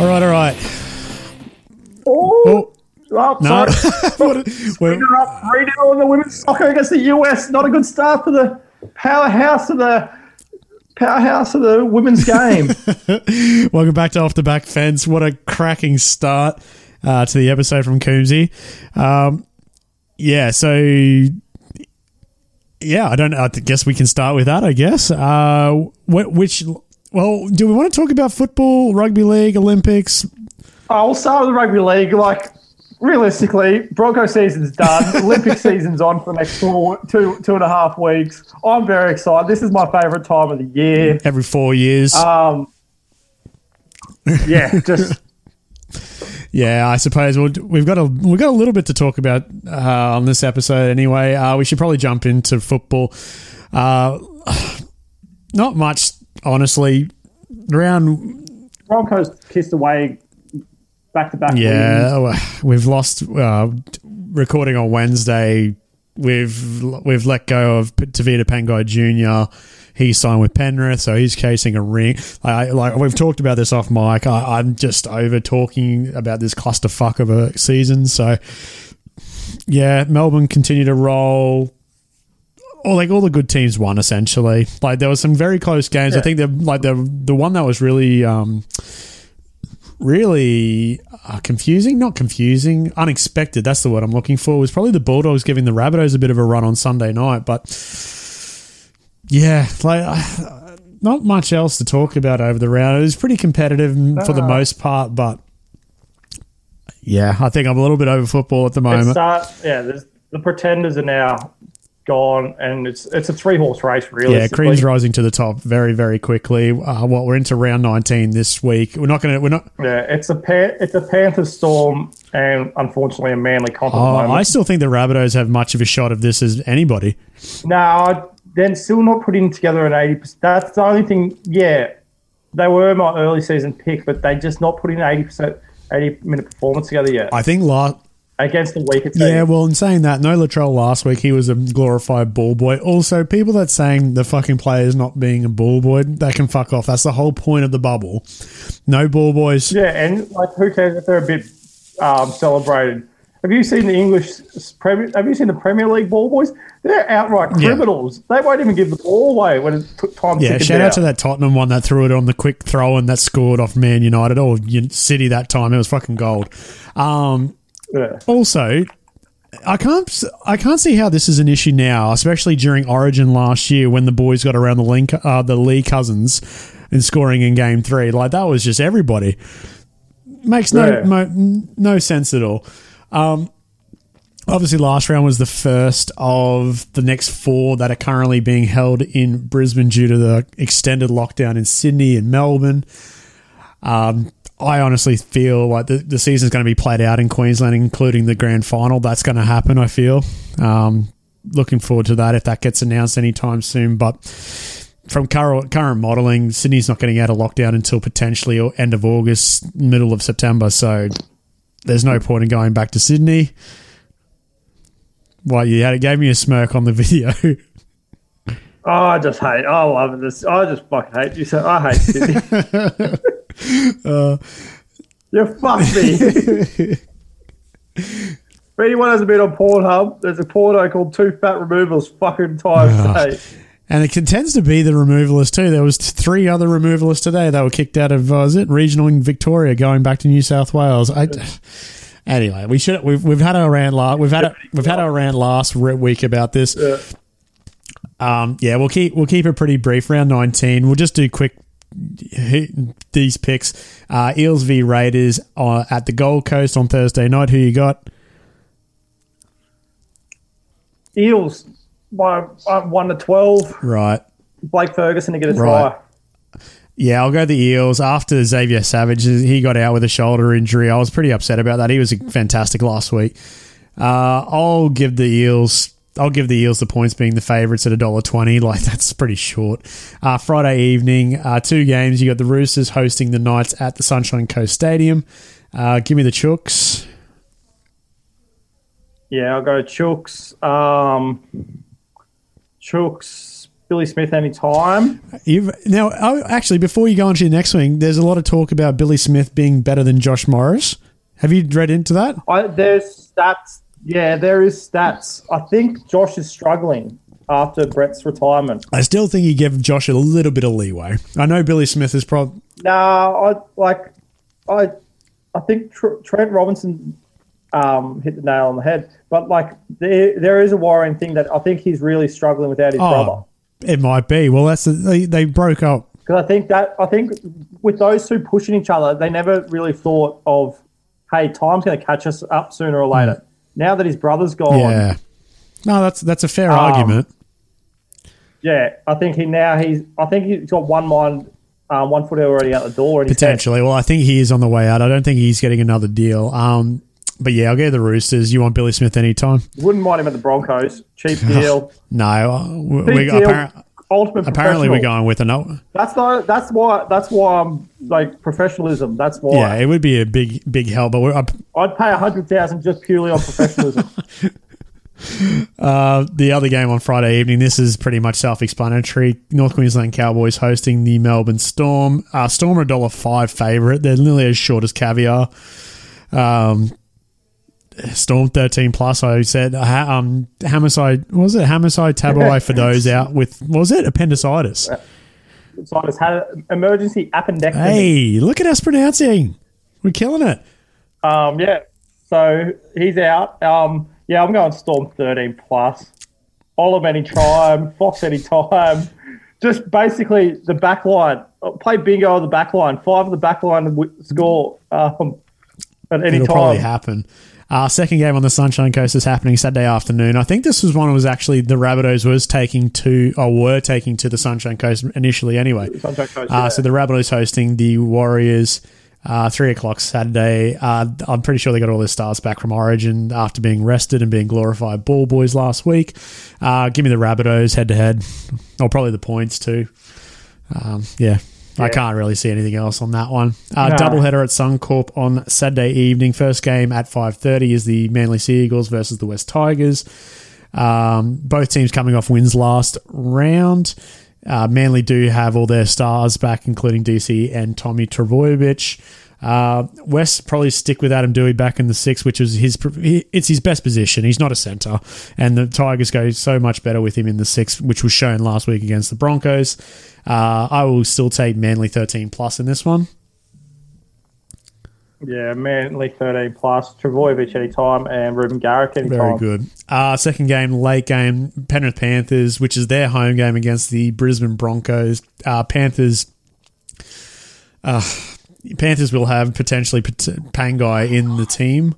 All right, all right. Oh, Oh, no. sorry. We're- up 3 0 in the women's soccer against the US. Not a good start for the powerhouse of the powerhouse of the women's game. Welcome back to Off the Back Fence. What a cracking start uh, to the episode from Coombsy. Um, yeah, so yeah, I don't. I guess we can start with that. I guess. Uh, which, well, do we want to talk about football, rugby league, Olympics? Oh, we'll start with the rugby league. Like, realistically, Bronco season's done. Olympic season's on for the next four, two, two and a half weeks. I'm very excited. This is my favourite time of the year. Every four years. Um, yeah, just Yeah, I suppose we'll, we've got a we've got a little bit to talk about uh, on this episode. Anyway, uh, we should probably jump into football. Uh, not much, honestly. Round Broncos kissed away back to back. yeah, well, we've lost. Uh, recording on Wednesday, we've we've let go of Tavita Pangai Jr. He signed with Penrith, so he's chasing a ring. I, like we've talked about this off mic. I, I'm just over talking about this clusterfuck of a season. So yeah, Melbourne continue to roll. Or like all the good teams won essentially. Like there was some very close games. I think the like the the one that was really um really uh, confusing, not confusing, unexpected. That's the word I'm looking for. Was probably the Bulldogs giving the Rabbitohs a bit of a run on Sunday night, but yeah, like uh, not much else to talk about over the round. It was pretty competitive for the Ah. most part, but yeah, I think I'm a little bit over football at the moment. uh, yeah, the pretenders are now gone, and it's it's a three horse race. Really. Yeah, Cream's rising to the top very, very quickly. Uh, what we're into round 19 this week. We're not going to. We're not. Yeah, it's a pan- it's a Panther storm, and unfortunately a Manly comp. Oh. I still think the Rabbitohs have much of a shot of this as anybody. No, then still not putting together an 80%. That's the only thing. Yeah, they were my early season pick, but they just not putting an 80%, 80 minute performance together yet I think last. Against the weaker team. Yeah, well, in saying that, no Latrell last week. He was a glorified ball boy. Also, people that saying the fucking players not being a ball boy, they can fuck off. That's the whole point of the bubble. No ball boys. Yeah, and like who cares if they're a bit um, celebrated? Have you seen the English Premier? Have you seen the Premier League ball boys? They're outright Yeah. criminals. They won't even give the ball away when it took time. Yeah, ticking shout out down. to that Tottenham one that threw it on the quick throw and that scored off Man United or City that time. It was fucking gold. Um, Yeah. Also, I can't I can't see how this is an issue now, especially during Origin last year when the boys got around the link uh, the Lee Cousins and scoring in Game Three. Like that was just everybody. Makes no Yeah. mo, no sense at all. Um, obviously, last round was the first of the next four that are currently being held in Brisbane due to the extended lockdown in Sydney and Melbourne. Um, I honestly feel like the, the season's going to be played out in Queensland, including the grand final. That's going to happen, I feel. Um, looking forward to that if that gets announced anytime soon. But from current, current modelling, Sydney's not getting out of lockdown until potentially end of August, middle of September. So there's no point in going back to Sydney. Well, you had it gave me a smirk on the video. Oh, I just hate. I love this. I just fucking hate you. So I hate Sydney. Uh, you fucked me. if anyone hasn't been on Pornhub, there's a porno called Two Fat Removals fucking times Ah. eight. And it contends to be the removalists too. There was three other removalists today that were kicked out of uh, was it regional in Victoria, going back to New South Wales. I, anyway, we should we've we've had our rant last we've had a, we've had our rant last week about this. Yeah. Um, yeah, we'll keep we'll keep it pretty brief. Round nineteen, we'll just do quick these picks. Uh, Eels v Raiders uh, at the Gold Coast on Thursday night. Who you got? Eels by uh, one to twelve. Right. Blake Ferguson to get a Right. try. Yeah, I'll go the Eels. After Xavier Savage, he got out with a shoulder injury. I was pretty upset about that. He was fantastic last week. Uh, I'll give the Eels. I'll give the Eels the points being the favourites at a dollar twenty. Like that's pretty short. Uh, Friday evening, uh, two games. You got the Roosters hosting the Knights at the Sunshine Coast Stadium. Uh, give me the Chooks. Yeah, I'll go Chooks. Um, Chooks Billy Smith anytime. You've, now, oh, actually, before you go on to your next swing, there's a lot of talk about Billy Smith being better than Josh Morris. Have you read into that? I, there's stats. Yeah, there is stats. I think Josh is struggling after Brett's retirement. I still think you give Josh a little bit of leeway. I know Billy Smith is probably. No, I like. I I think Tr- Trent Robinson um, hit the nail on the head. But like, there there is a worrying thing that I think he's really struggling without his brother. Oh, it might be. Well, that's the, they, they broke up. Because I think that I think with those two pushing each other, they never really thought of, hey, time's going to catch us up sooner or later. Now that his brother's gone, Yeah. No, that's that's a fair Um, argument. yeah, I think he now he's I think he's got one mind, um, one foot already out the door, Potentially. Well, I think he is on the way out. I don't think he's getting another deal. Um, but yeah, I'll go the Roosters. You want Billy Smith anytime? wouldn't mind him at the Broncos. Cheap deal. No. uh, we, we, deal. appar- Ultimate. apparently, we're going with a no. That's not. That's why. That's why I'm like professionalism. That's why. Yeah, it would be a big, big hell. But we're up. I'd pay a hundred thousand just purely on professionalism. Uh, the other game on Friday evening, this is pretty much self-explanatory. North Queensland Cowboys hosting the Melbourne Storm. Uh, Storm are a dollar five favourite. They're nearly as short as caviar. Um, Storm thirteen plus. I said ha- um, homicide. What was it homicide Tabuai for those out with what was it appendicitis? just had an emergency appendectomy. Hey, look at us pronouncing. We're killing it. Um, yeah. So he's out. Um, yeah, I'm going Storm 13 plus. Olam anytime, Fox anytime. Just basically the back line. Play bingo on the back line. Five of the back line score um, at any It'll probably time. happen. Uh, second game on the Sunshine Coast is happening Saturday afternoon. I think this was one that was actually the Rabbitohs was taking to or were taking to the Sunshine Coast initially anyway. Sunshine Coast, Uh, yeah. so the Rabbitohs hosting the Warriors. Uh, three o'clock Saturday. Uh, I'm pretty sure they got all their stars back from Origin after being rested and being glorified ball boys last week. Uh, give me the Rabbitohs head to head, or probably the points too. Um, yeah, I can't really see anything else on that one. Uh, No. Doubleheader at Suncorp on Saturday evening. First game at 5:30 is the Manly Sea Eagles versus the West Tigers. Um, both teams coming off wins last round. Uh, Manly do have all their stars back, including DC and Tommy Trbojevic. Uh, West probably stick with Adam Doueihi back in the six, which is his it's his best position. He's not a center, and the Tigers go so much better with him in the six, which was shown last week against the Broncos. Uh, I will still take Manly thirteen plus in this one. Yeah, Manly 13 plus. Trbojevic anytime and Reuben Garrick anytime. Very good. Uh, second game, late game, Penrith Panthers, which is their home game against the Brisbane Broncos. Uh, Panthers. Uh, Panthers will have potentially Pangai in the team.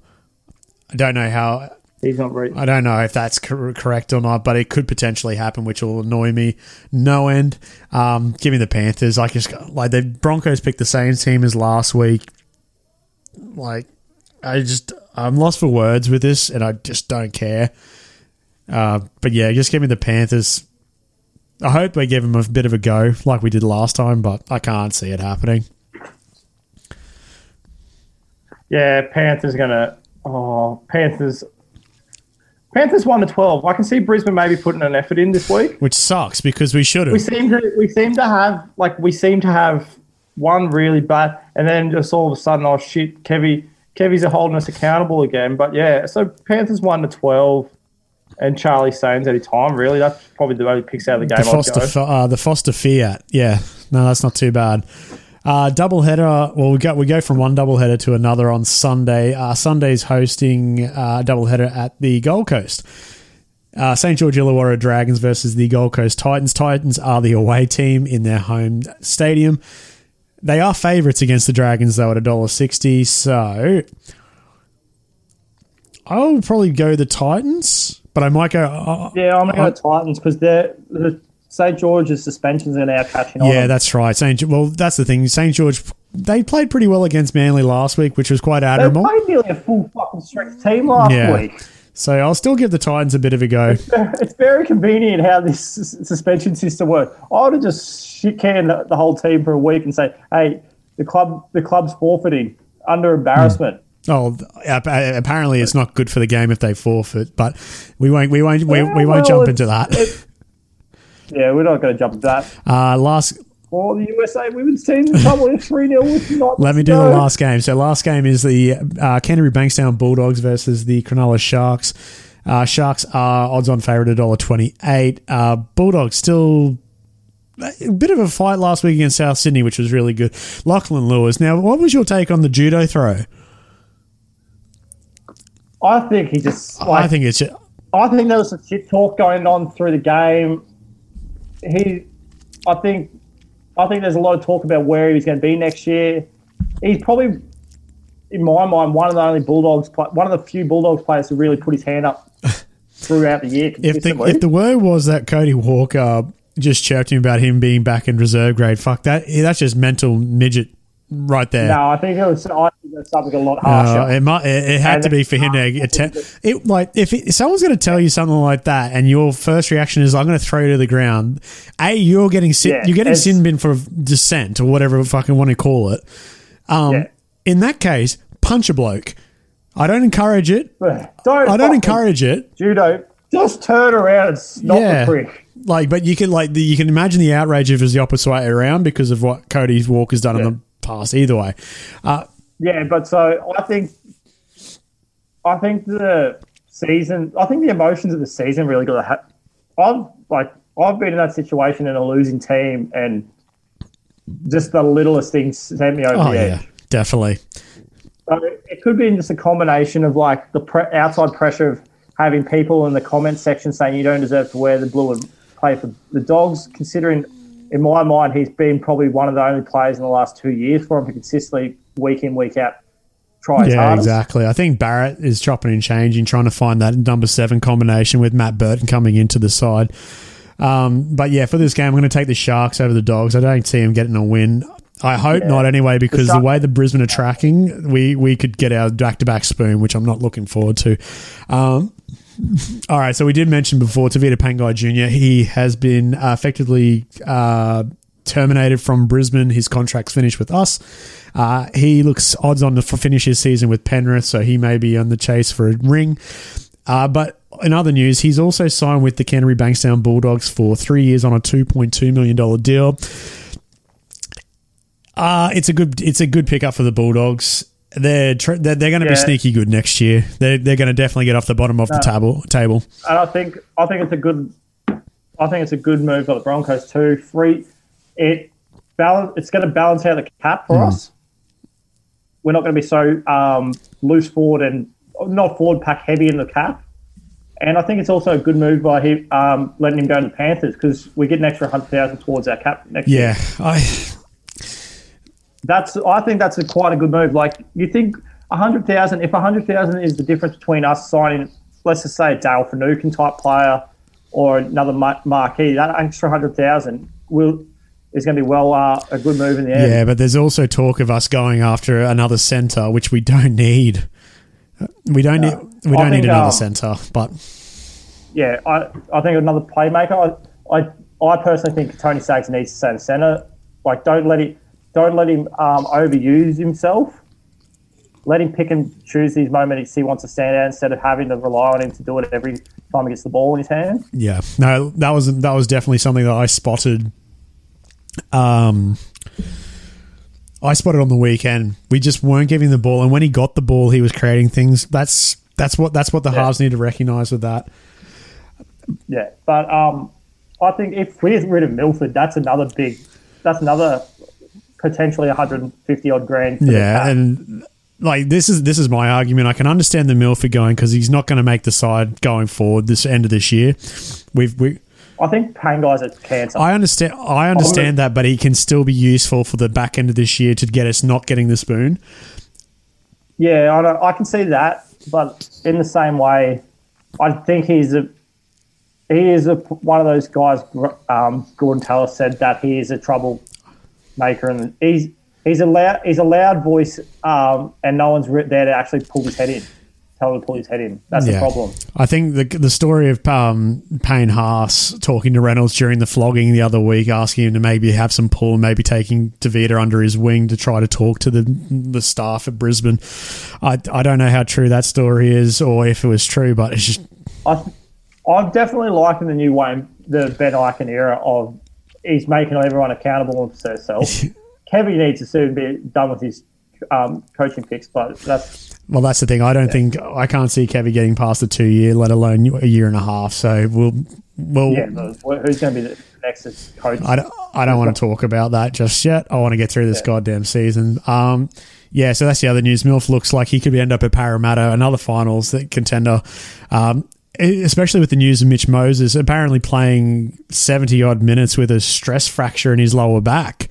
I don't know how. He's not re- I don't know if that's cor- correct or not, but it could potentially happen, which will annoy me no end. Um, give me the Panthers. I just like the Broncos picked the same team as last week. Like, I just I'm lost for words with this, and I just don't care. Uh, but yeah, just give me the Panthers. I hope they give them a bit of a go, like we did last time, but I can't see it happening. Yeah, Panthers gonna. Oh, Panthers. Panthers one to twelve. I can see Brisbane maybe putting an effort in this week. Which sucks because we should have. We seem to we seem to have like we seem to have one really bad, and then just all of a sudden, oh shit, Kevy Kevy's holding us accountable again. But yeah, so Panthers one to twelve, and Charlie Staines any time. Really, that's probably the he picks out of the game. The Foster. Uh, the Foster Fiat. Yeah, no, that's not too bad. Uh, double header. Well, we go we go from one double header to another on Sunday. Uh, Sunday's hosting uh, a double header at the Gold Coast. Uh, St George Illawarra Dragons versus the Gold Coast Titans. Titans are the away team in their home stadium. They are favourites against the Dragons though at a dollar sixty. So I'll probably go the Titans, but I might go. Uh, Yeah, I'm Uh, going to Titans because they're the St George's suspensions are now catching on. Yeah, that's right. Saint well, that's the thing. St George they played pretty well against Manly last week, which was quite admirable. they played nearly a full fucking strength team last Yeah. week. So I'll still give the Titans a bit of a go. It's very convenient how this suspension system works. I would have just shit canned the, the whole team for a week and say, "Hey, the club, the club's forfeiting under embarrassment." Hmm. Oh, apparently it's not good for the game if they forfeit, but we won't. We won't. We, we won't well, jump into that. it- Yeah, we're not going to jump into that. Uh, last Or the USA women's team in trouble with 3 0 with not Let me do the last game. So last game is the uh, Canterbury Bankstown Bulldogs versus the Cronulla Sharks. Uh, Sharks are odds on favourite at dollar twenty eight. Uh, Bulldogs still a bit of a fight last week against South Sydney, which was really good. Lachlan Lewis. Now, what was your take on the judo throw? I think he just. Like, I think it's I think there was some shit talk going on through the game. He, I think, I think there's a lot of talk about where he's going to be next year. He's probably, in my mind, one of the only Bulldogs, one of the few Bulldogs players who really put his hand up throughout the year. if the if the word was that Cody Walker just chirped him about him being back in reserve grade, fuck that. That's just mental midget right there. no, I think it was. I think that's something a lot harsher. Uh, it, might, it, it had And to be for him to it- attempt it. Like if, it, if someone's going to tell you something like that, and your first reaction is, "I'm going to throw you to the ground," a you're getting sin, Yeah, you're getting sin bin for dissent or whatever you fucking want to call it. Um, Yeah. In that case, punch a bloke. I don't encourage it. Don't. I don't encourage it. judo. Just turn around and snot Yeah. the prick. Like, but you can like the, you can imagine the outrage if it was the opposite way around because of what Cody Walker's done in Yeah. the past. Either way, uh, Yeah, but so I think, I think the season, I think the emotions of the season really got to. Ha- I've like I've been in that situation in a losing team, and just the littlest things sent me over oh the yeah, edge. definitely. So it could be just a combination of like the pre- outside pressure of having people in the comment section saying you don't deserve to wear the blue and play for the Dogs. Considering, in my mind, he's been probably one of the only players in the last two years for him to consistently week in week out try his Yeah, hardest. exactly. I think Barrett is chopping and changing, trying to find that number seven combination with Matt Burton coming into the side. Um, but yeah, for this game, I'm going to take the Sharks over the Dogs. I don't see them getting a win. I hope Yeah. not anyway, because the, Shark- way the Brisbane are tracking, we we could get our back to back spoon, which I'm not looking forward to. Um, all right, so we did mention before Tavita Pangai Jr. He has been uh, effectively uh, terminated from Brisbane. His contract's finished with us. Uh, he looks odds on to finish his season with Penrith, so he may be on the chase for a ring. Uh, but in other news, he's also signed with the Canterbury Bankstown Bulldogs for three years on a two point two million dollar deal. Uh, it's a good it's a good pickup for the Bulldogs. They're tr- they're, they're going to be sneaky good next year. They're, they're going to definitely get off the bottom of the table table. and I think I think it's a good I think it's a good move by the Broncos too. Free it balance it's going to balance out the cap for us. We're not going to be so um, loose forward and not forward pack heavy in the cap. And I think it's also a good move by him um, letting him go to the Panthers because we get an extra hundred thousand towards our cap next year. Yeah, I That's I think that's a quite a good move. Like you think a hundred thousand, if a hundred thousand is the difference between us signing, let's just say a Dale Finucane type player or another marquee, that extra hundred thousand will is going to be well uh, a good move in the end. yeah, but there's also talk of us going after another center, which we don't need. We don't need we I don't need another um, center, but Yeah, I, I think another playmaker. I, I I personally think Tony Sags needs to stay in the centre. Like don't let him don't let him um, overuse himself. Let him pick and choose these moments he wants to stand out instead of having to rely on him to do it every time he gets the ball in his hand. yeah, no, that was that was definitely something that I spotted. Um, I spotted on the weekend. We just weren't giving the ball, and when he got the ball, he was creating things. That's that's what that's what the halves need to recognize with that. Yeah, but um, I think if we get rid of Milford, that's another big, that's another potentially 150 odd grand. for Yeah, and like this is this is my argument. I can understand the Milford going because he's not going to make the side going forward this end of this year. We've we. I think Pangai's a cancer. I understand. I understand that, but he can still be useful for the back end of this year to get us not getting the spoon. Yeah, I, don't, I can see that, but in the same way, I think he's a he is a, one of those guys. Um, Gorden Tallis said that he is a troublemaker, and he's he's a loud he's a loud voice, um, and no one's re- there to actually pull his head in, tell him to pull his head in. That's the problem. I think the the story of um, Payne Haas talking to Reynolds during the flogging the other week, asking him to maybe have some pull and maybe taking Tavita under his wing to try to talk to the the staff at Brisbane. I, I don't know how true that story is or if it was true, but it's just I, th- I'm definitely liking the new Wayne, the Ben Ikin era of he's making everyone accountable for themselves. Kevin needs to soon be done with his um, coaching picks, but that's Well, that's the thing. I don't think I can't see Kevy getting past the two year, let alone a year and a half. So we'll, we'll. yeah. Who's going to be the next coach? I don't, I don't want to talk about that just yet. I want to get through this goddamn season. Um, yeah, so that's the other news. Milf looks like he could end up at Parramatta, another finals that contender. Um, especially with the news of Mitch Moses apparently playing 70 odd minutes with a stress fracture in his lower back.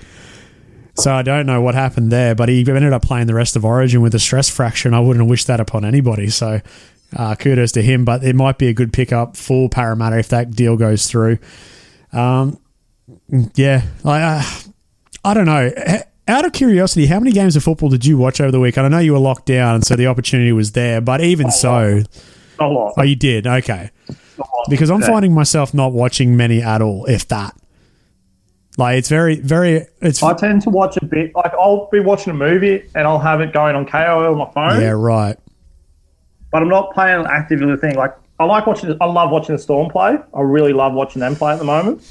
So I don't know what happened there, but he ended up playing the rest of Origin with a stress fracture, and I wouldn't wish that upon anybody. So uh, kudos to him, but it might be a good pickup for Parramatta if that deal goes through. Um, yeah, I, uh, I don't know. Out of curiosity, how many games of football did you watch over the week? And I know you were locked down, and so the opportunity was there. But even so, a lot. oh, you did okay. Because I'm Yeah. finding myself not watching many at all, if that. Like it's very, very. It's I tend to watch a bit. Like I'll be watching a movie and I'll have it going on Kayo on my phone, yeah, right. but I'm not playing an actively the thing. Like I like watching. I love watching the Storm play. I really love watching them play at the moment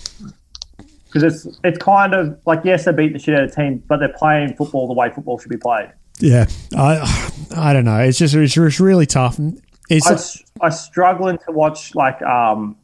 because it's it's kind of like yes, they beat the shit out of the team, but they're playing football the way football should be played. Yeah, I, I don't know. It's just it's, it's really tough. It's I, s- I struggling to watch like um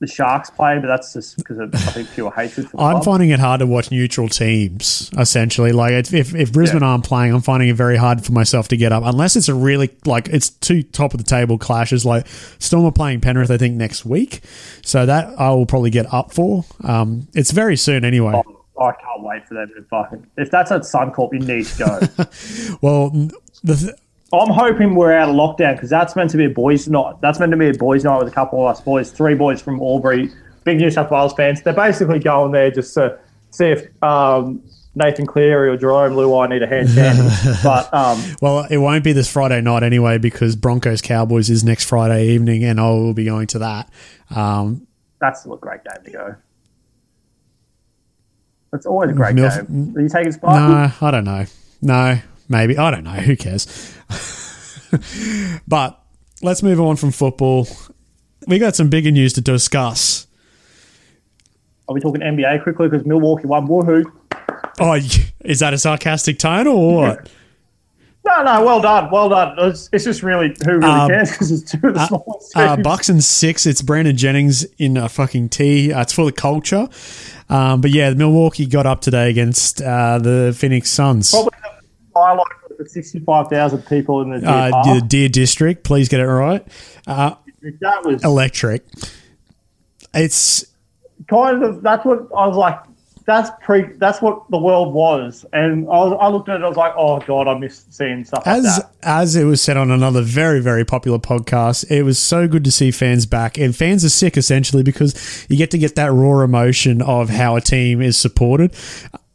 the Sharks play, but that's just because of I think pure hatred for the I'm club. finding it hard to watch neutral teams. Essentially, like if if, Brisbane Yeah. aren't playing, I'm finding it very hard for myself to get up unless it's a really like it's two top of the table clashes. Like Storm are playing Penrith, I think next week, so that I will probably get up for. Um, it's very soon anyway. I can't wait for them to fucking. If that's at Suncorp, you need to go. Well, the th- I'm hoping we're out of lockdown because that's meant to be a boys' night. That's meant to be a boys' night with a couple of us boys, three boys from Albury, big New South Wales fans. They're basically going there just to see if um, Nathan Cleary or Jarome Luai need a hand but um, well, it won't be this Friday night anyway because Broncos Cowboys is next Friday evening, and I will be going to that. Um, that's a great game to go. It's always a great Milf- game. Are you taking Sparky? No, I don't know. No, maybe. I don't know. Who cares? but let's move on from football. We got some bigger news to discuss. Are we talking NBA quickly? Because Milwaukee won. Woohoo. Oh, is that a sarcastic tone or what? No, no, well done, well done. It's, it's just really who really Um, cares because it's two of the smallest Uh. Bucks and six. It's Brandon Jennings in a fucking tee. Uh, it's for the culture. Um, but yeah, Milwaukee got up today against uh, the Phoenix Suns. Probably the highlight for the 65,000 people in the Deer Uh, Park. Deer District. Please get it right. Uh, That was electric. It's kind of that's what I was like. That's pre. That's what the world was, and I, was, I looked at it. I was like, oh god, I miss seeing stuff like as that. as it was said on another very very popular podcast it was so good to see fans back and fans are sick essentially because you get to get that raw emotion of how a team is supported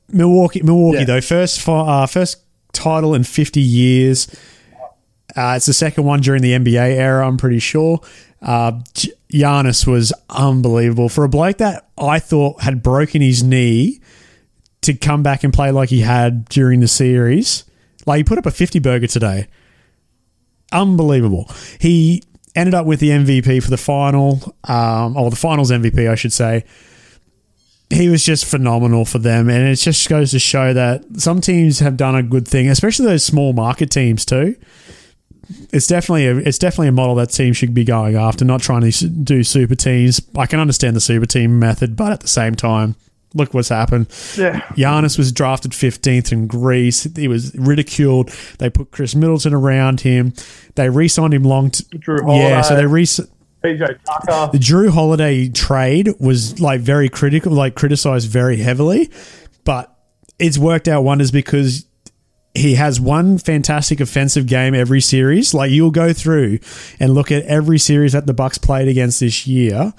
milwaukee milwaukee Yeah. though first fi- uh, first title in 50 years uh, it's the second one during the NBA era, I'm pretty sure. Uh, Giannis was unbelievable. For a bloke that I thought had broken his knee to come back and play like he had during the series, like he put up a 50 burger today. Unbelievable. He ended up with the MVP for the final, um, or the finals MVP, I should say. He was just phenomenal for them, and it just goes to show that some teams have done a good thing, especially those small market teams too it's definitely a it's definitely a model that teams should be going after, not trying to do super teams. I can understand the super team method, but at the same time, look what's happened. Yeah. Giannis was drafted 15th in Greece. He was ridiculed. They put Khris Middleton around him. They re-signed him long. T- yeah, so they re- PJ Tucker. the Jrue Holiday trade was like very critical, like criticized very heavily, but it's worked out wonders because he has one fantastic offensive game every series. Like you'll go through and look at every series that the Bucks played against this year.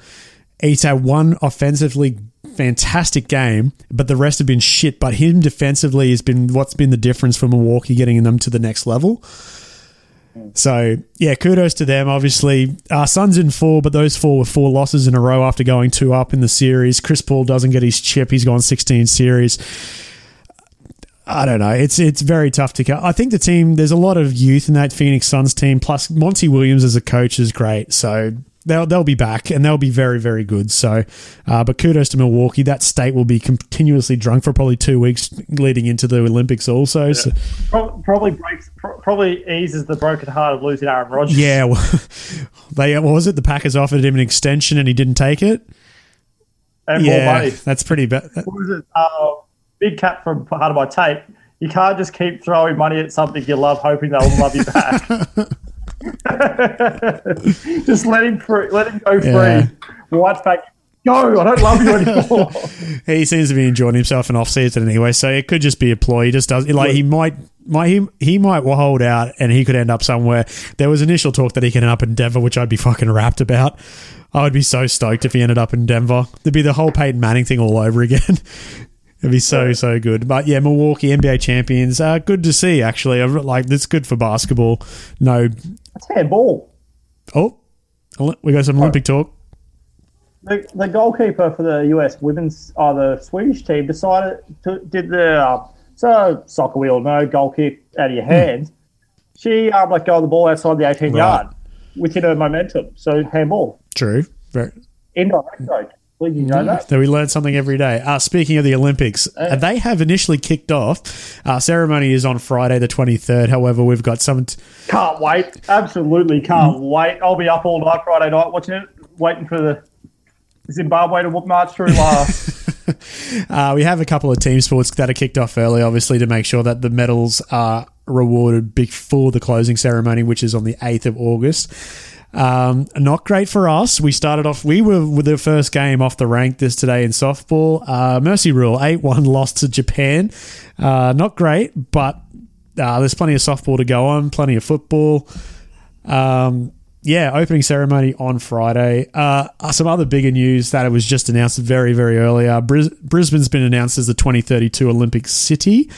He's had one offensively fantastic game, but the rest have been shit. But him defensively has been what's been the difference for Milwaukee getting them to the next level. So yeah, kudos to them. Obviously, uh, Suns in four, but those four were four losses in a row after going two up in the series. Chris Paul doesn't get his chip; he's gone sixteen series. I don't know. It's it's very tough to cut. I think the team there's a lot of youth in that Phoenix Suns team. Plus, Monty Williams as a coach is great. So they'll they'll be back and they'll be very very good. So, uh, but kudos to Milwaukee. That state will be continuously drunk for probably two weeks leading into the Olympics. Also, so, Pro- Probably breaks, pro- probably eases the broken heart of losing Aaron Rodgers. yeah, well, they what was it? The Packers offered him an extension and he didn't take it. and more Yeah, money. that's pretty bad. What was it? Uh, Big Cat from Pardon My Take. You can't just keep throwing money at something you love, hoping they'll love you back. just let him free, let him go free. Yeah. White's back. Go! I don't love you anymore. He seems to be enjoying himself in off season anyway, so it could just be a ploy. He just does like he might. Might, he, he might hold out and he could end up somewhere. There was initial talk that he could end up in Denver, which I'd be fucking wrapped about. I would be so stoked if he ended up in Denver. There'd be the whole Peyton Manning thing all over again. It'd be so so good. But yeah, Milwaukee NBA champions. Uh, good to see actually. I Like it's good for basketball. No, That's handball. oh, we got some Olympic talk. The, the goalkeeper for the US women's, or the Swedish team, decided to did the uh, so soccer we all know goal kick out of your hands. She um, let go of the ball outside the 18 Right. yard within her momentum. So handball, True. Very, indirect though. Did you know that? So we learn something every day. Uh, speaking of the Olympics, uh, they have initially kicked off. Uh, ceremony is on Friday the 23rd. However, we've got some. T- Can't wait. Absolutely can't wait. I'll be up all night Friday night watching it, waiting for the Zimbabwe to march through last. uh, we have a couple of team sports that are kicked off early, obviously, to make sure that the medals are rewarded before the closing ceremony, which is on the 8th of August. Um, not great for us. We started off, we were with the first game off the rank this today in softball. Uh, Mercy Rule 8 1 lost to Japan. Uh, not great, but uh, there's plenty of softball to go on, plenty of football. Um, yeah, opening ceremony on Friday. Uh, some other bigger news that it was just announced very, very earlier. Bris- Brisbane's been announced as the 2032 Olympic City.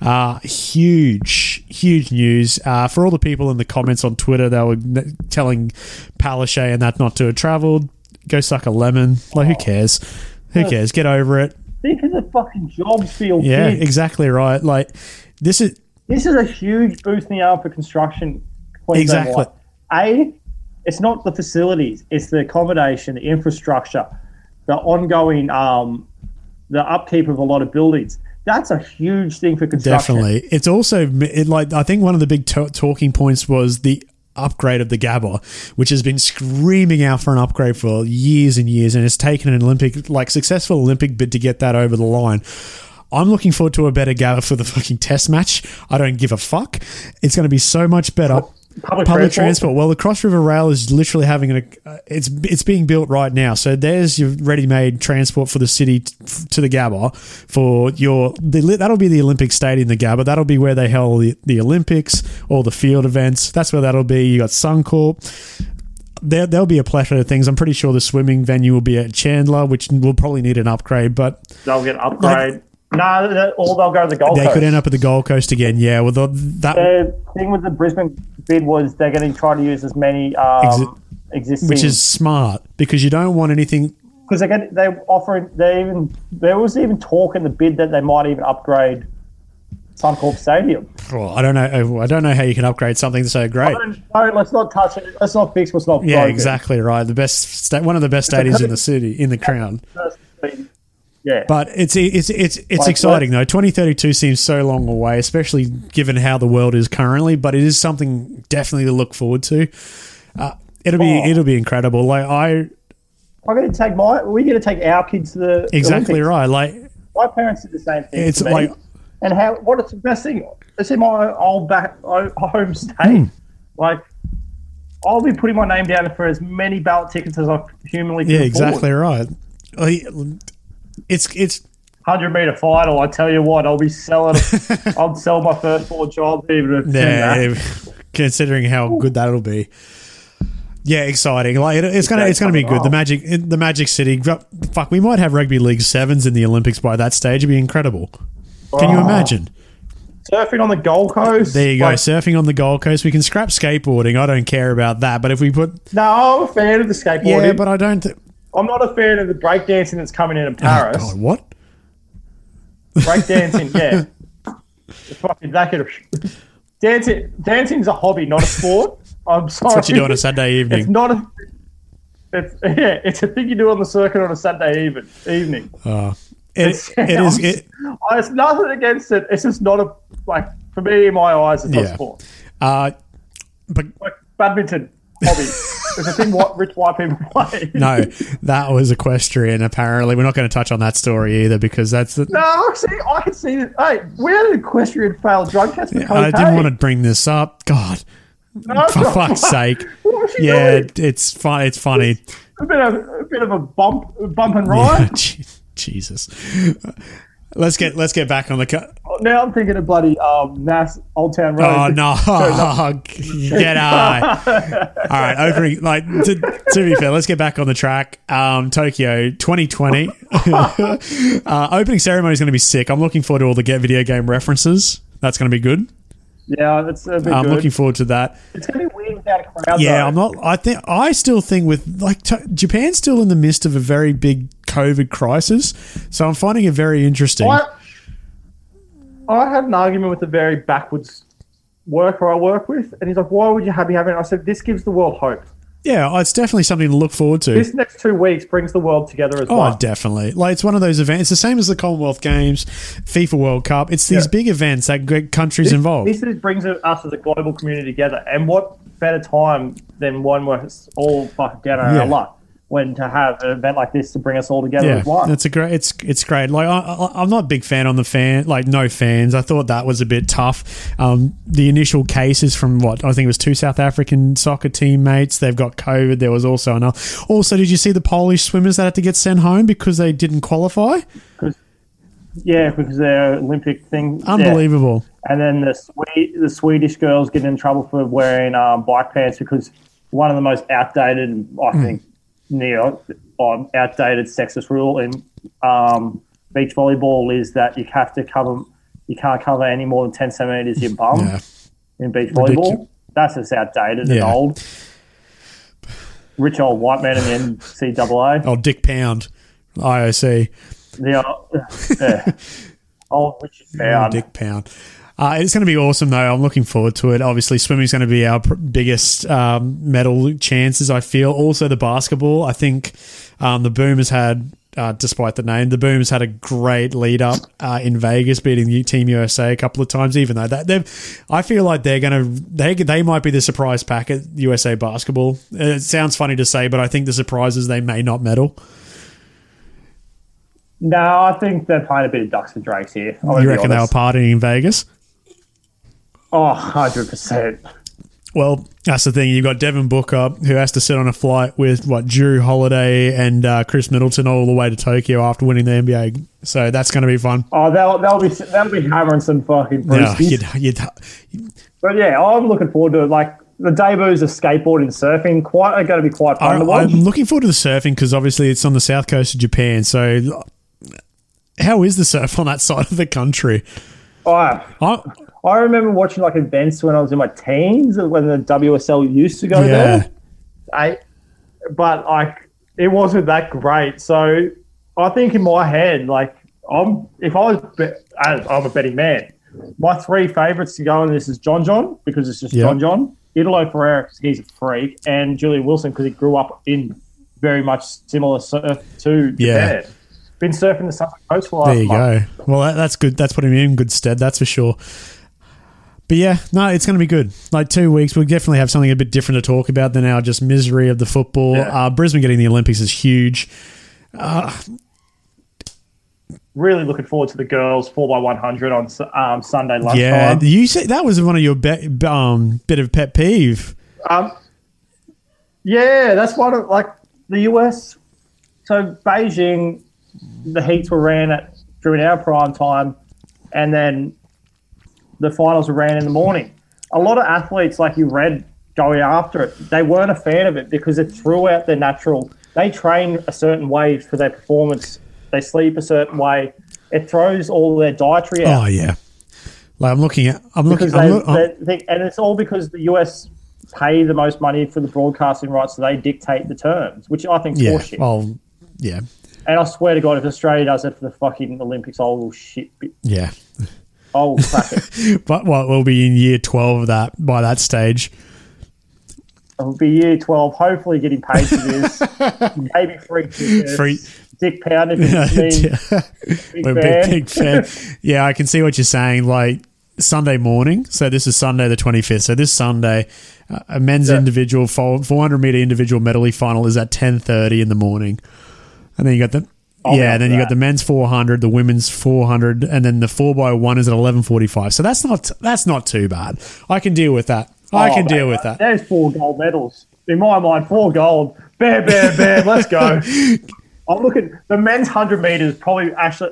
Uh, huge, huge news. Uh, for all the people in the comments on Twitter, they were n- telling Palaszczuk and that not to have travelled. Go suck a lemon. Like, who cares? Who cares? Get over it. Think of the fucking for your Yeah, kids. exactly right. Like, this is This is a huge boost in the arm for construction. Queensland Exactly. A, it's not the facilities; it's the accommodation, the infrastructure, the ongoing, um, the upkeep of a lot of buildings. That's a huge thing for construction. Definitely. It's also it, like I think one of the big to- talking points was the upgrade of the Gabba, which has been screaming out for an upgrade for years and years, and it's taken an Olympic, like successful Olympic bid to get that over the line. I'm looking forward to a better Gabba for the fucking test match. I don't give a fuck. It's going to be so much better. Public, Public transport. transport. Well, the Cross River Rail is literally having a. Uh, it's it's being built right now. So there's your ready-made transport for the city t- to the Gabba for your. The, that'll be the Olympic Stadium, the Gabba. That'll be where they held the, the Olympics, all the field events. That's where that'll be. You got Suncorp. There, there'll be a plethora of things. I'm pretty sure the swimming venue will be at Chandler, which will probably need an upgrade, but They'll get an upgrade. No, they- or they'll go to the Gold Coast. they Coast. could end up at the Gold Coast again. Yeah, well, the, that the thing with the Brisbane bid was they're going to try to use as many um, Exi- existing, which is smart because you don't want anything because they get they offering they even there was even talk in the bid that they might even upgrade Suncorp Stadium. Well, I don't know. I don't know how you can upgrade something so great. No, let's not touch it. Let's not fix what's not Yeah, broken. exactly right. The best, one of the best stadiums in the city, in the crown. Yeah, But it's it's it's it's Like exciting though. Twenty thirty two seems so long away, especially given how the world is currently. But it is something definitely to look forward to. Uh, it'll be Oh. it'll be incredible. Like I I'm going to take my. We're going to take our kids to the exactly Olympics. right. Like My parents did the same thing. It's like- and how? What is the best thing? It's in my old back home state. Hmm. Like, I'll be putting my name down for as many ballot tickets as I humanly can yeah, afford. exactly right. Like, It's it's Hundred meter final. I tell you what, I'll be selling. I'll sell my firstborn child even Yeah, that. considering how good that'll be. Yeah, exciting. Like it, it's gonna, it's gonna be good. The magic, the Magic City. Fuck, we might have rugby league sevens in the Olympics by that stage. It'd be incredible. Can you imagine? Surfing on the Gold Coast. There you go. Like, Surfing on the Gold Coast. We can scrap skateboarding. I don't care about that. But if we put, no, I'm a fan of the skateboarding. yeah, but I don't. I'm not a fan of the breakdancing that's coming in in oh, Paris. God, what? Breakdancing, yeah. The fucking that could dancing. Dancing's a hobby, not a sport. I'm sorry. That's what you do on a It's evening. not a. It's yeah, it's a thing you do on the circuit on a Sunday even, evening. Uh, it, it is. It, Oh, It's nothing against it. It's just not a like for me in my eyes. It's not Yeah. sport. uh, but Like badminton hobby. it's a thing what rich white people play. no, that was equestrian. Apparently, we're not going to touch on that story either because that's. The, No, see, I can see it. Hey, we had an equestrian failed drug test for I didn't want to bring this up. God, No, for fuck's sake. Yeah, doing? it's fun. It's funny. A bit of a bit of a bump, bump and ride. Je- Jesus. Let's get let's get back on the. Cu- Now I'm thinking of bloody um, Nass Old Town Road. oh no! get out! All right, opening like to, to be fair, let's get back on the track. Um, Tokyo 2020 uh, opening ceremony is going to be sick. I'm looking forward to all the get video game references. That's going to be good. Yeah, that's a I'm good. looking forward to that. it's gonna be weird without a crowd. Yeah, though. I'm not. I think I still think with like t- Japan's still in the midst of a very big COVID crisis, so I'm finding it very interesting. I, I had an argument with a very backwards worker I work with, and he's like, "Why would you have be having?" it?" I said, "This gives the world hope. Yeah, it's definitely something to look forward to. This next two weeks brings the world together as Oh, well." Oh, definitely. Like it's one of those events. It's the same as the Commonwealth Games, FIFA World Cup. It's these Yeah. big events that get countries involved. This is, brings us as a global community together, and what better time than one where it's all fucking down on Yeah. our luck when to have an event like this to bring us all together yeah, as one. it's a great. It's it's great. Like I, I, I'm not a big fan on the fan. Like no fans. I thought that was a bit tough. Um, the initial cases from what I think it was two South African soccer teammates. They've got COVID. There was also another. Also, did you see the Polish swimmers that had to get sent home because they didn't qualify? Yeah, because their Olympic thing. yeah. Unbelievable. And then the Swe- the Swedish girls get in trouble for wearing um, bike pants because one of the most outdated, I Hmm. Think, neo um, outdated sexist rule in um, beach volleyball is that you have to cover, you can't cover any more than ten centimeters of your bum Yeah. in beach volleyball. That's just outdated and old. Rich old white man in the NCAA. Oh, Dick Pound, IOC. Yeah. old Richard Oh, Dick Pound. Uh, it's going to be awesome, though. I'm looking forward to it. Obviously, swimming's going to be our pr- biggest um, medal chances. I feel. Also, the basketball. I think um, the Boomers had, uh, despite the name, the Boomers had a great lead up uh, in Vegas, beating the Team USA a couple of times. Even though that they've, I feel like they're going to they they might be the surprise pack at USA basketball. It sounds funny to say, but I think the surprise is they may not medal. No, I think they're playing a bit of ducks and drakes here. You reckon they were partying in Vegas? Oh, 100%. Well, that's the thing. You've got Devin Booker, who has to sit on a flight with what Jrue Holiday and uh, Khris Middleton all the way to Tokyo after winning the NBA. So that's going to be fun. Oh, they'll, they'll be they'll be hammering some fucking Yeah, you'd, you'd, But yeah, I'm looking forward to it. Like the debuts of skateboarding and surfing, quite are going to be quite I, fun to watch. I'm looking forward to the surfing because obviously it's on the south coast of Japan. So, how is the surf on that side of the country? I, I, I remember watching like events when I was in my teens, when the WSL used to go yeah, there. I, but like it wasn't that great. So I think in my head, like I'm, if I was, be, I'm a betting man, my three favourites to go in this is John John because it's just Yeah. John John, Italo Ferreira because he's a freak, and Julian Wilson because he grew up in very much similar surf uh, to Yeah. Japan. Been surfing the Southern Coast for the there you month. go. Well, that, that's good. That's putting me in good stead. That's for sure. But yeah, no, it's going to be good. Like two weeks, we'll definitely have something a bit different to talk about than our just misery of the football. Yeah. Uh, Brisbane getting the Olympics is huge. Really looking forward to the girls four x one hundred on um, Sunday lunchtime. Yeah, you said that was one of your be- um, bit of pet peeve. Um, yeah, that's one of like the US. So Beijing, the heats were ran at during our prime time, and then the finals ran in the morning. A lot of athletes, like you read, going after it, they weren't a fan of it because it threw out their natural. They train a certain way for their performance. They sleep a certain way. It throws all their dietary oh, out Oh yeah, like I'm looking at. I'm looking. because I'm they, look- I'm- they think, and it's all because the US pay the most money for the broadcasting rights, so they dictate the terms, which I think is yeah. horseshit. Well, yeah, And I swear to God, if Australia does it for the fucking Olympics, I will shit. yeah. It. But what we'll be in year twelve of that by that stage. It'll be year 12, hopefully getting paid for this. Maybe free tickets. Free- Dick Pound if it's me. Big We're fan. big, big fan. Yeah, I can see what you're saying. Like Sunday morning. So this is Sunday the 25th. So this Sunday, uh, a men's Yeah. individual 400 meter individual medley final is at 10:30 in the morning, and then you got the. I'll yeah, up then you got the men's 400, the women's 400, and then the 4 by one is at 11:45. So that's not that's not too bad. I can deal with that. I Oh, can mate, deal with that. There's four gold medals. In my mind, four gold. Bam, bam, bam. Let's go. I'm looking. The men's 100 meters probably actually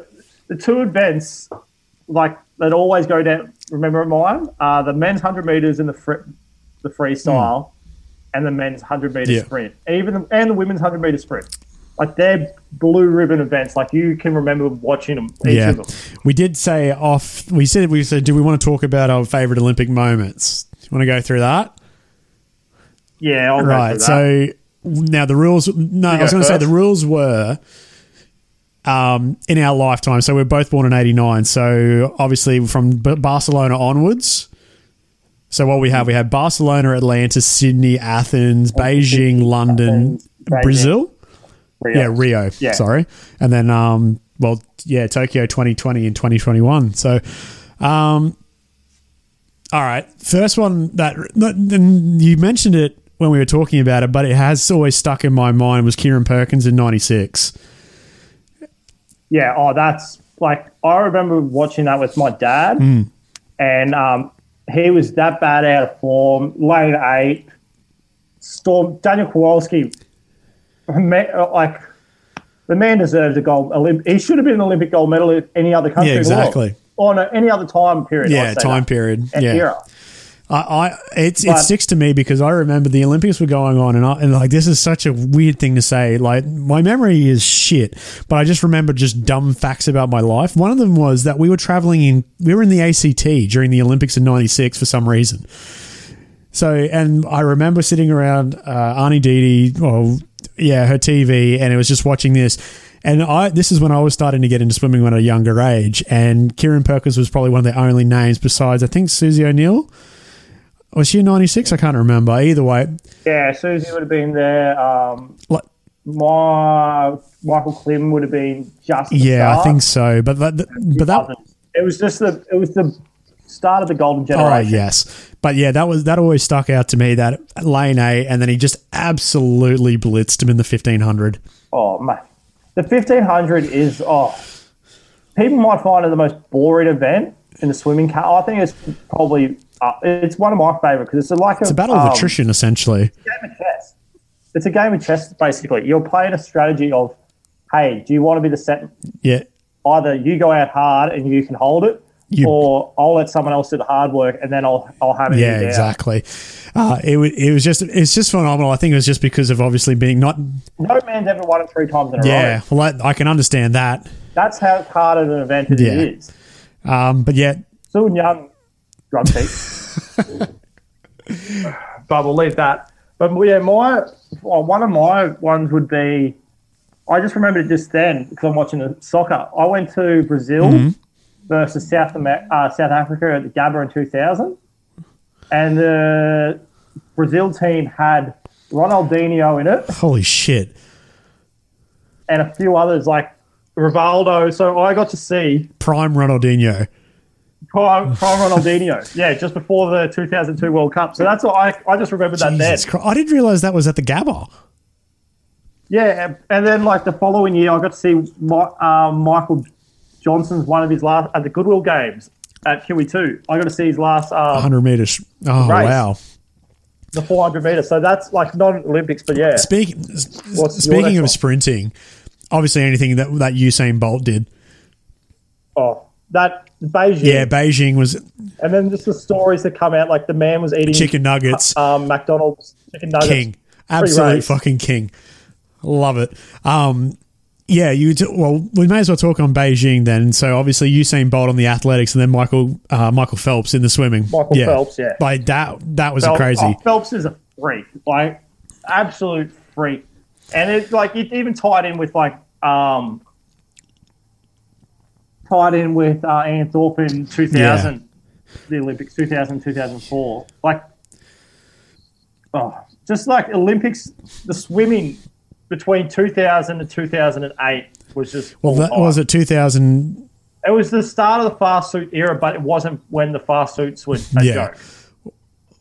the two events like that always go down. Remember mine? Uh, the men's 100 meters and the fr- the freestyle, and the men's 100 meter Yeah. sprint. Even the, and the women's 100 meter sprint. Like they're blue ribbon events. Like you can remember watching them. Each Yeah, of them. we did say off. We said we said, do we want to talk about our favorite Olympic moments? Do you want to go through that? Yeah. I'll go right. through that. So now the rules. No, I was going to say the rules were um, in our lifetime. So we're both born in '89. So obviously from B- Barcelona onwards. So what we have, we have Barcelona, Atlanta, Sydney, Athens, Beijing, London, Beijing. Brazil. Rio. Yeah, Rio. Yeah. Sorry, and then um, well, yeah, Tokyo 2020 and 2021. So, um, all right, first one that and you mentioned it when we were talking about it, but it has always stuck in my mind was Kieren Perkins in '96. Yeah, oh, that's like I remember watching that with my dad, Hmm. and um, he was that bad out of form. Lane eight, Storm Daniel Kowalski, like the man deserves a gold. Olymp- he should have been an Olympic gold medal in any other country. Yeah, in the world. exactly. Or no, any other time period. Yeah, time that. period. And Yeah. era. I, I it's it sticks to me because I remember the Olympics were going on, and I, and like this is such a weird thing to say. Like my memory is shit, but I just remember just dumb facts about my life. One of them was that we were traveling in, we were in the ACT during the Olympics in '96 for some reason. So, and I remember sitting around uh, Arnie Didi, well, yeah, her TV, and it was just watching this. And I, this is when I was starting to get into swimming when at a younger age. And Kieren Perkins was probably one of the only names besides, I think, Susie O'Neill. Was she in 96? I can't remember. Either way, Yeah, Susie would have been there. Um, like, my Michael Klim would have been just. yeah, I think so. But that, but that, It was just the. It was the start of the golden oh generation. yes, but yeah, that was that always stuck out to me. That lane A, and then he just absolutely blitzed him in the 1500. Oh mate, the fifteen hundred is oh. People might find it the most boring event in the swimming car. I think it's probably uh, it's one of my favorite because it's like It's a battle of um, attrition, essentially. game of chess. It's a game of chess basically. You're playing a strategy of, hey, do you want to be the set? Yeah, Either you go out hard and you can hold it, You- or I'll let someone else do the hard work and then I'll I'll have it. Yeah, exactly. Uh, it, wa- it was just it's just phenomenal. I think it was just because of obviously being not. No man's ever won it three times in a Yeah, row. Yeah, well, I, I can understand that. That's how hard of an event it Yeah. is. Um, but yeah, Sun Yang drug but we'll leave that. But yeah, my well, one of my ones would be. I just remembered it just then because I'm watching the soccer. I went to Brazil versus South Amer- uh, South Africa at the Gabba in 2000, and the Brazil team had Ronaldinho in it holy shit, and a few others like Rivaldo. So I got to see prime Ronaldinho. prime, prime Ronaldinho. Yeah, just before the 2002 World Cup. So that's what I I just remembered that then. Christ. I didn't realize that was at the Gabba. Yeah, and- then like the following year, I got to see Mi- um, Michael Johnson's one of his last at the Goodwill Games at QE2. I got to see his last um, 100 meters. Oh Race. wow. the 400 meter. So that's like not Olympics, but yeah, Speaking speaking of one? sprinting, obviously anything that that Usain Bolt did. oh that Beijing. Yeah, Beijing was and then just the stories that come out, like the man was eating chicken nuggets. um, McDonald's chicken nuggets. king, absolute fucking king. Love it. Um, yeah, you t- well, we may as well talk on Beijing then. So obviously Usain Bolt on the athletics, and then Michael uh, Michael Phelps in the swimming. Michael Phelps, yeah. like that. That was Phelps, crazy. oh, Phelps is a freak, like absolute freak, and it's like it even tied in with like um tied in with uh, Ian Thorpe in 2000, the Olympics 2000 2004. Like, oh, just like Olympics, the swimming between 2000 and 2008 was just. Well, that was it. Two thousand. It was the start of the fast suit era, but it wasn't when the fast suits were a Yeah. joke.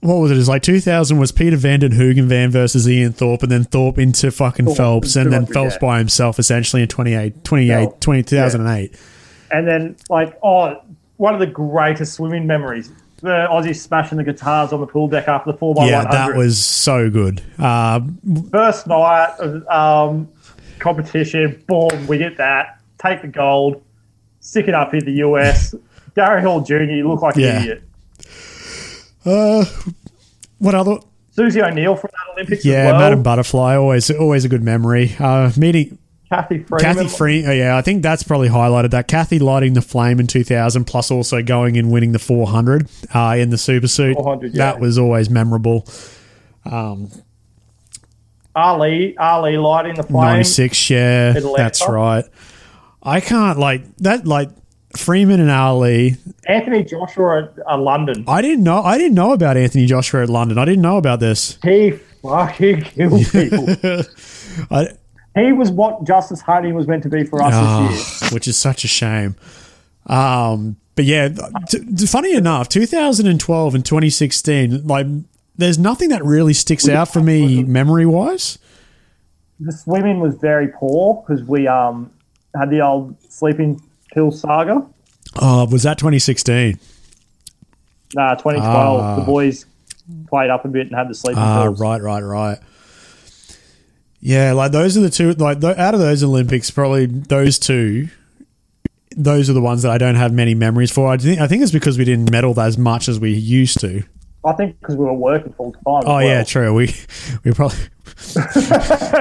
What was it? It was like two thousand was Peter Van Den Hoogenband versus Ian Thorpe, and then Thorpe into fucking Thorpe Phelps, and then Phelps yeah. by himself essentially in 28, 28 20, 2008. And then, like, oh, one of the greatest swimming memories. The Aussie smashing the guitars on the pool deck after the four by one hundred. Yeah, that was so good. Uh, first night of um, competition, boom, we get that. Take the gold, stick it up in the US. Gary Hall Jr., you look like an Yeah. idiot. what other? Susie O'Neill from that Olympics Yeah, as well. Madam Butterfly, always always a good memory. Uh, meeting Cathy Freeman. Cathy Free, oh, yeah, I think that's probably highlighted that. Cathy lighting the flame in 2000, plus also going and winning the 400 uh, in the super suit. 400, yeah. That was always memorable. Ali, Ali lighting the flame. 96, yeah, that's right. I can't, like, that, like, Freeman and Ali. Anthony Joshua at London. I didn't know, I didn't know about Anthony Joshua at London. I didn't know about this. He fucking killed people. I, he was what Justis Huni was meant to be for us Ah, this year. which is such a shame. Um, but yeah, t- t- funny enough, 2012 and 2016, like, there's nothing that really sticks out for me memory wise. The swimming was very poor because we um had the old sleeping pill saga. Oh, was that 2016? Nah, 2012. Ah. The boys played up a bit and had the sleeping Ah, pills. right, right, right. Yeah, like those are the two. Like th- out of those Olympics, probably those two. Those are the ones that I don't have many memories for. I think I think it's because we didn't medal as much as we used to. I think because we were working full time. Oh well. yeah, true. We we probably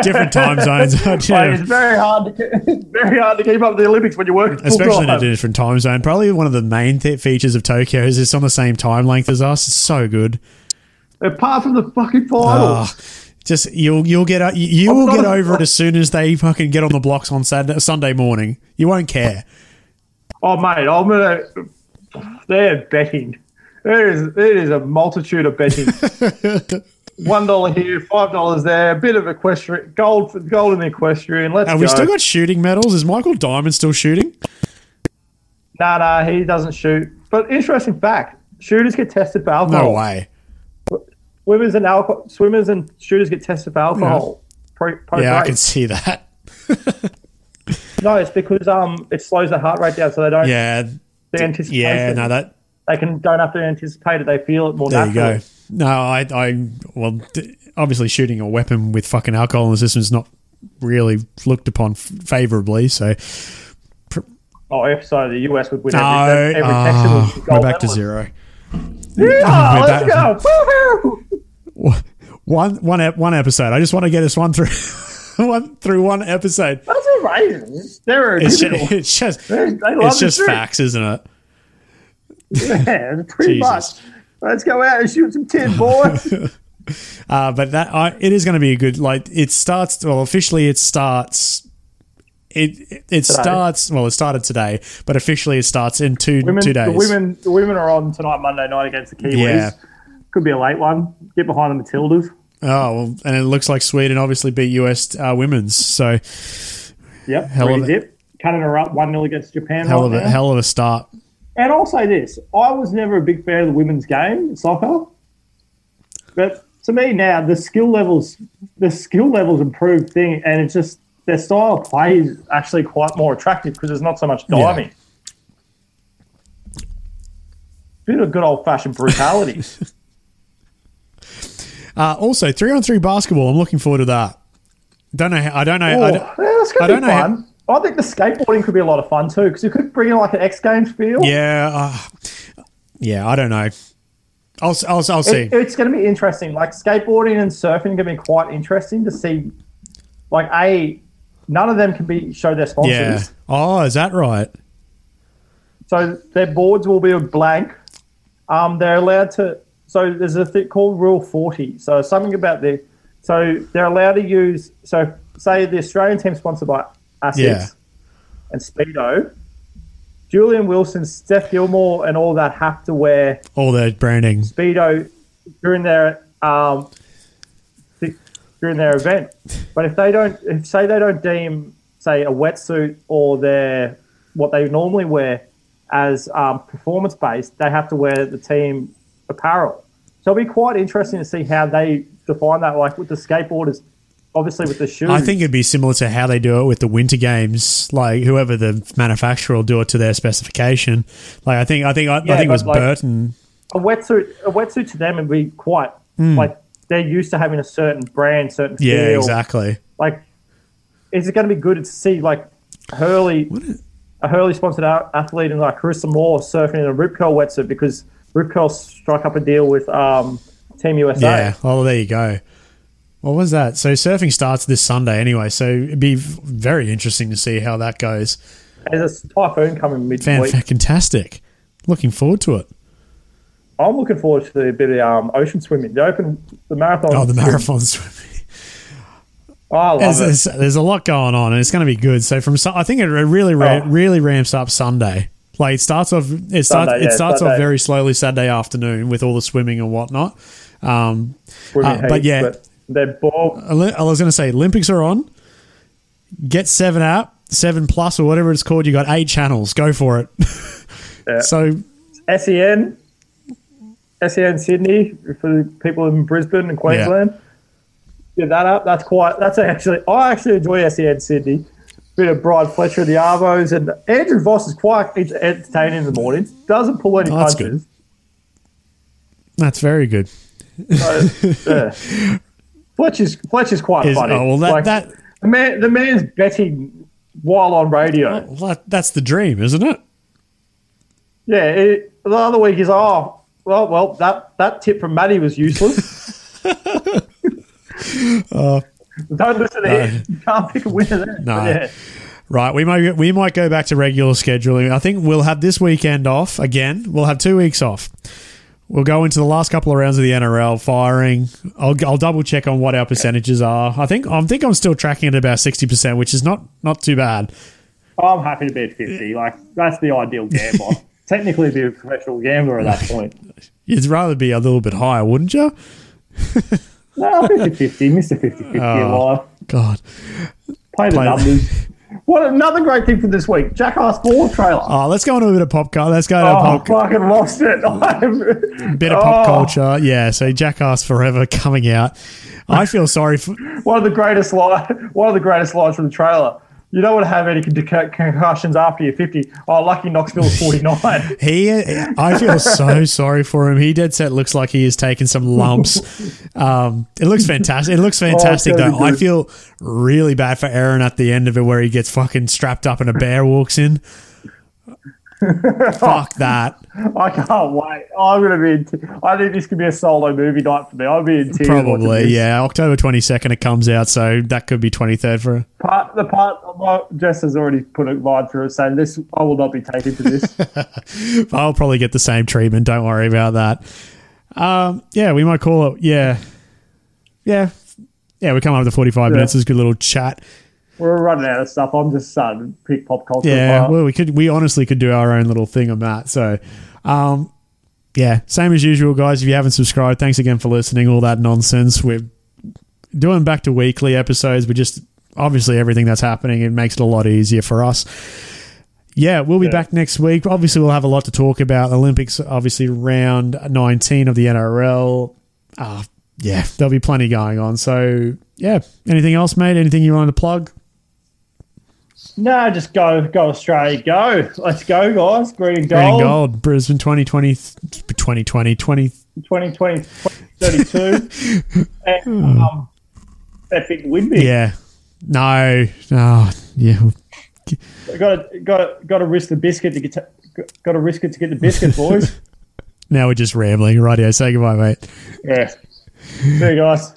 different time zones. Like, it's very hard to it's very hard to keep up with the Olympics when you're working full Especially in a different time zone. Probably one of the main th- features of Tokyo is it's on the same time length as us. It's so good. Apart from the fucking final. Ah, just you'll you'll get uh, you, you will get a- over it as soon as they fucking get on the blocks on Saturday, Sunday morning. You won't care. Oh mate, I'm gonna. They're betting. There is there is a multitude of betting. One dollar here, five dollars there. A bit of equestrian gold gold in the equestrian. Let's Have go. we still got shooting medals? Is Michael Diamond still shooting? nah, nah, he doesn't shoot. But interesting fact: shooters get tested for alcohol. No way. Swimmers and alcohol, swimmers and shooters get tested for alcohol. Pre, post Yeah, I can see that. No, it's because um it slows the heart rate down, so they don't. Yeah, they anticipate. yeah. it. No, that they can don't have to anticipate it. They feel it more there you go. No, I, I, well, obviously shooting a weapon with fucking alcohol in the system is not really looked upon f- favorably. So Oh, if so, the US would win no, every, every ah, Texan we're back to zero. Yeah, let's back- go. Woohoo! One, one, one episode. I just want to get us one through, one through one episode. That's amazing. They're It's just, it's just, They love it's just facts, isn't it? Yeah, pretty Jesus. much. Let's go out and shoot some tin, boys. Uh, but that I, it is going to be a good. Like it starts. Well, officially it starts. It it, it starts. Well, it started today, but officially it starts in two women, two days. The women, the women are on tonight, Monday night against the Kiwis. Yeah. Could be a late one. Get behind the Matildas. Oh, well, and it looks like Sweden obviously beat US uh, women's. So Yep. Hell of a- dip. Cutting her up 1 0 against Japan. hell right of a now. hell of a start. And I'll say this I was never a big fan of the women's game, soccer. But to me now, the skill levels, the skill levels improved thing, and it's just their style of play is actually quite more attractive because there's not so much diving. Bit of good old fashioned brutality. Uh, also, three on three basketball. I'm looking forward to that. Don't know. How, I don't know. oh, I don't, that's I gonna don't be know how- I think the skateboarding could be a lot of fun too because you could bring in like an X Games feel. yeah. Uh, yeah. I don't know. I'll I'll, I'll see. It, it's going to be interesting. Like skateboarding and surfing are going to be quite interesting to see. Like a, none of them can be show their sponsors, yeah. Oh, is that right? so their boards will be a blank. Um, they're allowed to. So there's a thing called Rule Forty. So something about the. So they're allowed to use. So say the Australian team sponsored by Asics Yeah. and Speedo. Julian Wilson, Steph Gilmore, and all that have to wear All the branding. speedo during their um, during their event. But if they don't, if say they don't deem, say, a wetsuit or their what they normally wear as um, performance based, they have to wear the team apparel. So it'll be quite interesting to see how they define that. Like with the skateboarders, obviously with the shoes. I think it'd be similar to how they do it with the winter games. Like whoever the manufacturer will do it to their specification. Like I think I think I, Yeah, I think it was like- Burton. a wetsuit, a wetsuit to them would be quite like they're used to having a certain brand, certain. Yeah, feel. exactly. Like, is it going to be good to see like Hurley, a Hurley sponsored athlete, and like Carissa Moore surfing in a Rip Curl wetsuit because Rip Curl struck up a deal with um, Team USA. Yeah. Well, there you go. What was that? So surfing starts this Sunday anyway. So it'd be very interesting to see how that goes. There's a typhoon coming Fan, midweek. fantastic. Looking forward to it. I'm looking forward to a bit of um, ocean swimming. The open, the marathon. Oh, the marathon swimming. Oh, I love There's, it. there's, there's a lot going on, and it's going to be good. So from I think it really ra- Oh. really ramps up Sunday. Like it starts off it starts Sunday, it yeah, starts off very slowly Saturday afternoon with all the swimming and whatnot. Um, uh, but yeah. they're ball. I was going to say Olympics are on. Get seven app, seven plus, or whatever it's called. You got eight channels. Go for it. Yeah. So SEN, SEN Sydney for the people in Brisbane and Queensland. Get that up. That's quite. That's actually. I actually enjoy SEN Sydney. Bit of Brian Fletcher of the Arvos and Andrew Voss is quite ent- entertaining in the mornings. Doesn't pull any Oh, that's punches. that's very good. So, yeah. Fletcher's Fletcher's quite Is- funny. oh, well, that- Like, that- the man the man's betting while on radio. Oh, well, that, that's the dream, isn't it? Yeah, it, the other week is oh well well that that tip from Matty was useless. Don't listen to him. You can't pick a winner there. No. Yeah. Right, we might we might go back to regular scheduling. I think we'll have this weekend off again. We'll have two weeks off. We'll go into the last couple of rounds of the NRL firing. I'll, I'll double check on what our percentages are. I think I think I'm still tracking at about sixty percent, which is not not too bad. I'm happy to be at 50. Like that's the ideal gambler. Technically, be a professional gambler at that point. You'd rather be a little bit higher, wouldn't you? No, 50 50, Mr. 50 50 Oh. Ah, life. God. Play the Play- numbers. What another great thing for this week Jackass 4 trailer. Oh, let's go into a bit of pop culture. Let's go to Oh, pop, fucking lost it. I'm, bit of pop Oh. culture. Yeah, so Jackass Forever coming out. I feel sorry for. one of the greatest line, one of the greatest lines from the trailer. You don't want to have any concussions after you're 50. Oh, lucky Knoxville's 49. He, I feel so sorry for him. He dead set looks like he has taken some lumps. Um, it looks fantastic. It looks fantastic gonna though. I feel really bad for Ehren at the end of it where he gets fucking strapped up and a bear walks in. Fuck that. I can't wait. I'm gonna be. In t- I think this could be a solo movie night for me. I'll be in tears. Probably, yeah. October twenty second it comes out, so that could be twenty third for. Part the part. My, Jess has already put a line through it saying this. I will not be taken to this. I'll probably get the same treatment. Don't worry about that. Um, yeah, we might call it. Yeah, yeah, yeah. We come up to forty five minutes. It's a good little chat. We're running out of stuff. I'm just starting to pick pop culture. Yeah, apart. well, we could. We honestly could do our own little thing on that. So, um, yeah, same as usual, guys. If you haven't subscribed, thanks again for listening. All that nonsense. We're doing back to weekly episodes. We just obviously everything that's happening. It makes it a lot easier for us. Yeah, we'll be Yeah. back next week. Obviously, we'll have a lot to talk about. Olympics, obviously, round 19 of the NRL. Uh, yeah, there'll be plenty going on. So, yeah, anything else, mate? Anything you wanted to plug? No, just go, go Australia, go. Let's go, guys. Green and gold. Green and gold, Brisbane 2020, 2020, 20. 2020, 2032. and um, that big win big. Yeah. No. Oh, yeah. Got to, got to, got to risk the biscuit to get. To, got to risk it to get the biscuit, boys. Now we're just rambling. Radio, say goodbye, mate. yeah. See you guys.